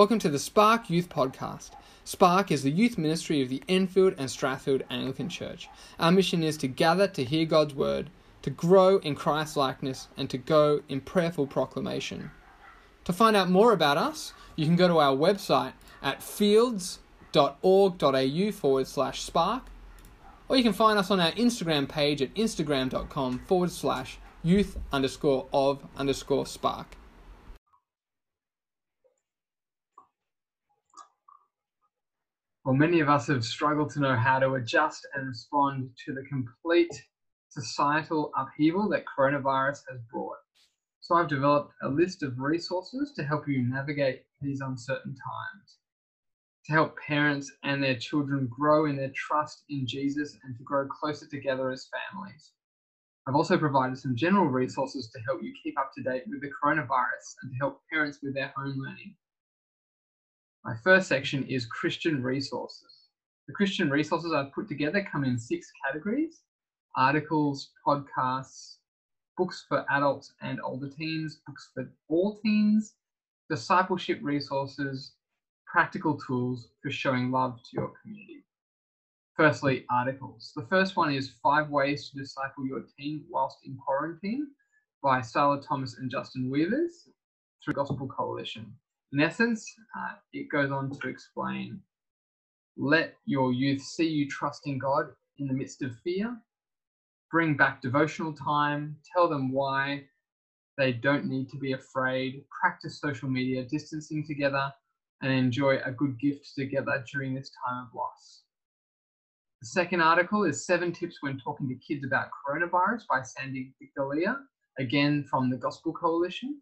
Welcome to the Spark Youth Podcast. Spark is the youth ministry of the Enfield and Strathfield Anglican Church. Our mission is to gather to hear God's word, to grow in Christ likeness, and to go in prayerful proclamation. To find out more about us, you can go to our website at fields.org.au forward slash spark, or you can find us on our Instagram page at instagram.com forward slash youth underscore of underscore spark. Well, many of us have struggled to know how to adjust and respond to the complete societal upheaval that coronavirus has brought. So I've developed a list of resources to help you navigate these uncertain times, to help parents and their children grow in their trust in Jesus and to grow closer together as families. I've also provided some general resources to help you keep up to date with the coronavirus and to help parents with their home learning. My first section is Christian resources. The Christian resources I've put together come in six categories articles, podcasts, books for adults and older teens, books for all teens, discipleship resources, practical tools for showing love to your community. Firstly, articles. The first one is Five Ways to Disciple Your Teen Whilst in Quarantine by Starla Thomas and Justin Weavers through Gospel Coalition. In essence, uh, it goes on to explain let your youth see you trusting God in the midst of fear, bring back devotional time, tell them why they don't need to be afraid, practice social media distancing together, and enjoy a good gift together during this time of loss. The second article is Seven Tips When Talking to Kids About Coronavirus by Sandy Victoria, again from the Gospel Coalition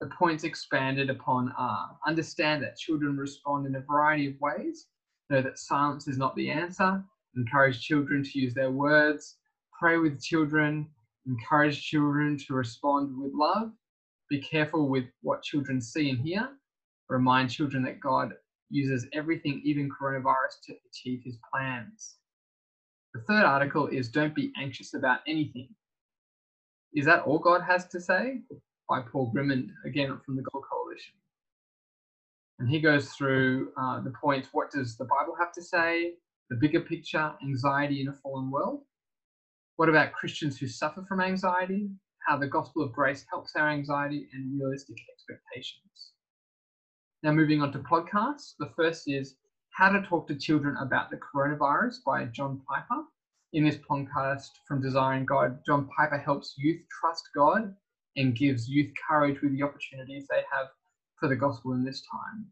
the points expanded upon are. Understand that children respond in a variety of ways, know that silence is not the answer, encourage children to use their words, pray with children, encourage children to respond with love, be careful with what children see and hear, remind children that God uses everything, even coronavirus, to achieve his plans. The third article is Don't be anxious about anything. Is that all God has to say? By Paul Grimmond, again from the Gospel Coalition. And he goes through uh, the points what does the Bible have to say, the bigger picture, anxiety in a fallen world. What about Christians who suffer from anxiety, how the gospel of grace helps our anxiety, and realistic expectations. Now, moving on to podcasts. The first is How to Talk to Children About the Coronavirus by John Piper. In this podcast from Desiring God, John Piper helps youth trust God and gives youth courage with the opportunities they have for the gospel in this time.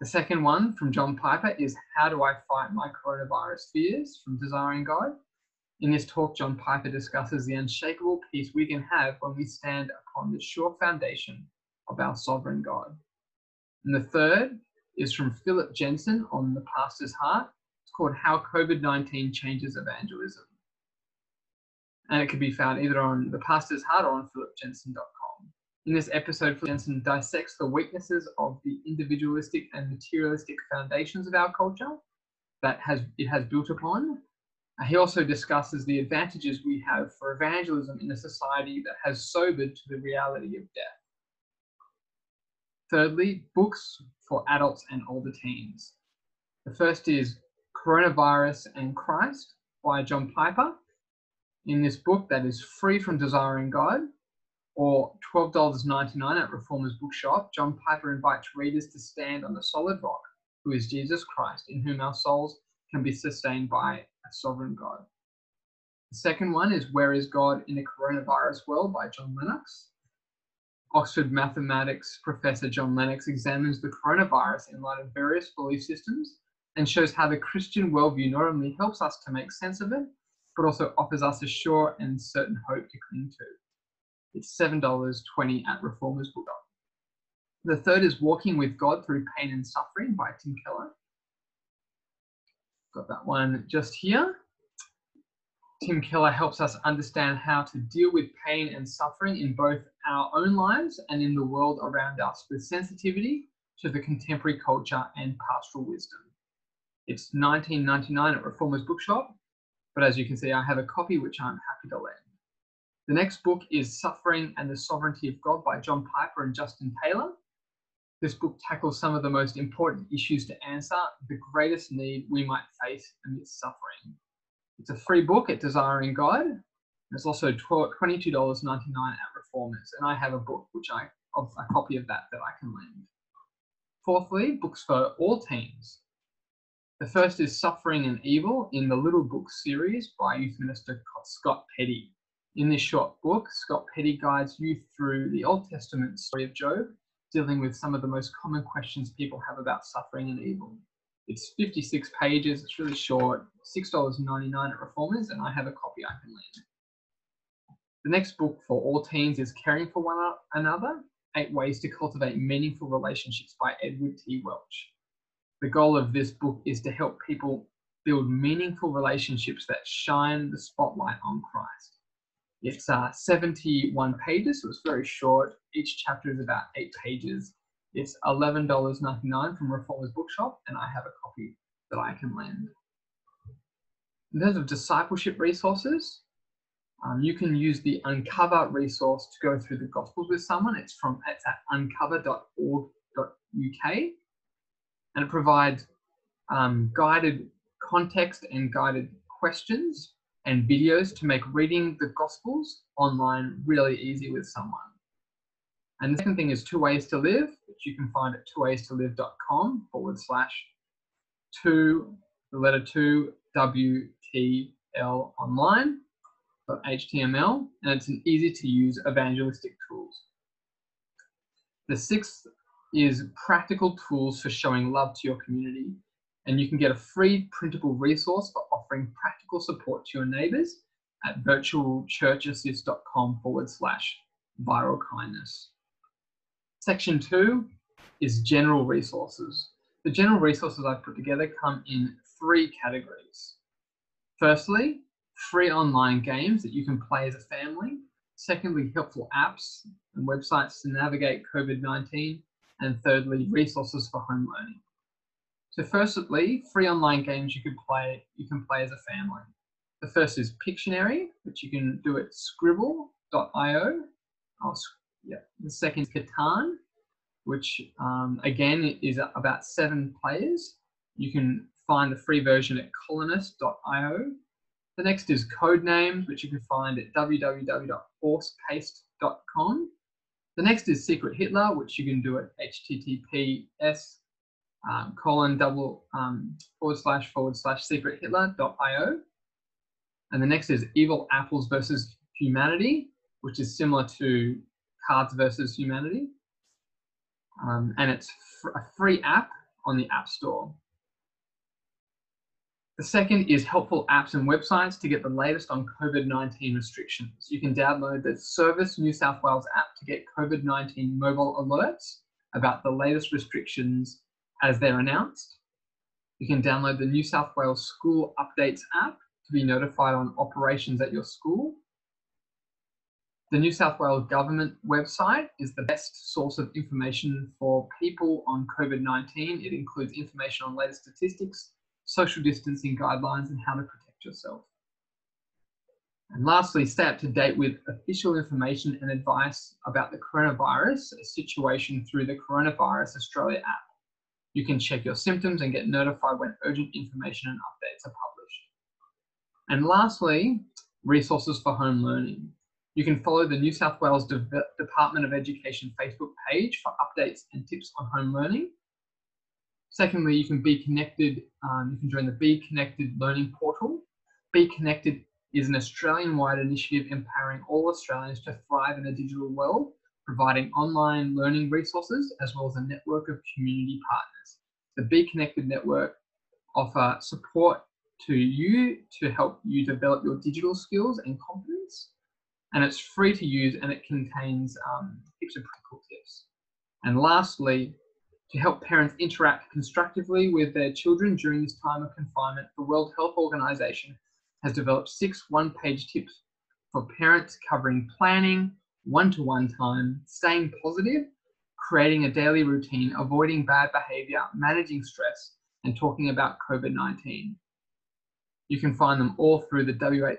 The second one from John Piper is How Do I Fight My Coronavirus Fears from Desiring God. In this talk, John Piper discusses the unshakable peace we can have when we stand upon the sure foundation of our sovereign God. And the third is from Philip Jensen on The Pastor's Heart. It's called How COVID 19 Changes Evangelism and it can be found either on The Pastor's Heart or on philipjensen.com. In this episode, Philip Jensen dissects the weaknesses of the individualistic and materialistic foundations of our culture that has it has built upon. Uh, he also discusses the advantages we have for evangelism in a society that has sobered to the reality of death. Thirdly, books for adults and older teens. The first is Coronavirus and Christ by John Piper in this book that is free from Desiring God or $12.99 at Reformers Bookshop, John Piper invites readers to stand on the solid rock, who is Jesus Christ, in whom our souls can be sustained by a sovereign God. The second one is Where is God in a Coronavirus World by John Lennox. Oxford mathematics professor John Lennox examines the coronavirus in light of various belief systems and shows how the Christian worldview not only helps us to make sense of it, but also offers us a sure and certain hope to cling to. It's $7.20 at Reformers Book. The third is Walking with God Through Pain and Suffering by Tim Keller. Got that one just here. Tim Keller helps us understand how to deal with pain and suffering in both our own lives and in the world around us with sensitivity to the contemporary culture and pastoral wisdom. It's 19.99 at Reformers Bookshop but as you can see, I have a copy which I'm happy to lend. The next book is Suffering and the Sovereignty of God by John Piper and Justin Taylor. This book tackles some of the most important issues to answer, the greatest need we might face amidst suffering. It's a free book at Desiring God. It's also $22.99 at Reformers, and I have a book which I a copy of that that I can lend. Fourthly, books for all teens. The first is Suffering and Evil in the Little Book series by Youth Minister Scott Petty. In this short book, Scott Petty guides youth through the Old Testament story of Job, dealing with some of the most common questions people have about suffering and evil. It's 56 pages, it's really short, $6.99 at Reformers, and I have a copy I can lend. The next book for all teens is Caring for One Another Eight Ways to Cultivate Meaningful Relationships by Edward T. Welch. The goal of this book is to help people build meaningful relationships that shine the spotlight on Christ. It's uh, 71 pages, so it's very short. Each chapter is about eight pages. It's $11.99 from Reformers Bookshop, and I have a copy that I can lend. In terms of discipleship resources, um, you can use the Uncover resource to go through the Gospels with someone. It's from it's at uncover.org.uk, and it provides um, guided context and guided questions and videos to make reading the Gospels online really easy with someone. And the second thing is Two Ways to Live, which you can find at twowaystolive.com forward slash two, the letter two, WTL online. HTML, and it's an easy to use evangelistic tools. The sixth is practical tools for showing love to your community. And you can get a free printable resource for offering practical support to your neighbors at virtualchurchassist.com forward slash viral kindness. Section two is general resources. The general resources I've put together come in three categories. Firstly, free online games that you can play as a family. Secondly, helpful apps and websites to navigate COVID 19. And thirdly, resources for home learning. So, firstly, free online games you can play you can play as a family. The first is Pictionary, which you can do at skribbl.io. Oh, yeah. The second is Catan, which um, again is about seven players. You can find the free version at colonist.io. The next is code names, which you can find at www.horsepaste.com. The next is Secret Hitler, which you can do at https um, colon double um, forward slash forward slash secrethitler.io. And the next is Evil Apples versus Humanity, which is similar to Cards versus Humanity. Um, and it's fr- a free app on the App Store. The second is helpful apps and websites to get the latest on COVID 19 restrictions. You can download the Service New South Wales app to get COVID 19 mobile alerts about the latest restrictions as they're announced. You can download the New South Wales School Updates app to be notified on operations at your school. The New South Wales Government website is the best source of information for people on COVID 19. It includes information on latest statistics social distancing guidelines, and how to protect yourself. And lastly, stay up to date with official information and advice about the coronavirus situation through the Coronavirus Australia app. You can check your symptoms and get notified when urgent information and updates are published. And lastly, resources for home learning. You can follow the New South Wales De Department of Education Facebook page for updates and tips on home learning. Secondly, you can be connected. Um, you can join the Be Connected Learning Portal. Be Connected is an Australian-wide initiative empowering all Australians to thrive in a digital world, providing online learning resources as well as a network of community partners. The Be Connected network offer support to you to help you develop your digital skills and confidence. And it's free to use and it contains um, tips and practical tips. And lastly, to help parents interact constructively with their children during this time of confinement, the World Health Organization has developed six one page tips for parents covering planning, one to one time, staying positive, creating a daily routine, avoiding bad behavior, managing stress, and talking about COVID 19. You can find them all through the WHO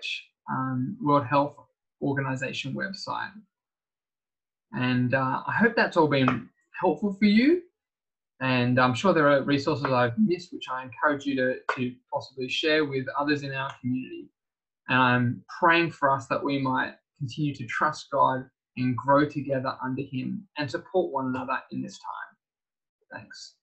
um, World Health Organization website. And uh, I hope that's all been helpful for you. And I'm sure there are resources I've missed, which I encourage you to, to possibly share with others in our community. And I'm praying for us that we might continue to trust God and grow together under Him and support one another in this time. Thanks.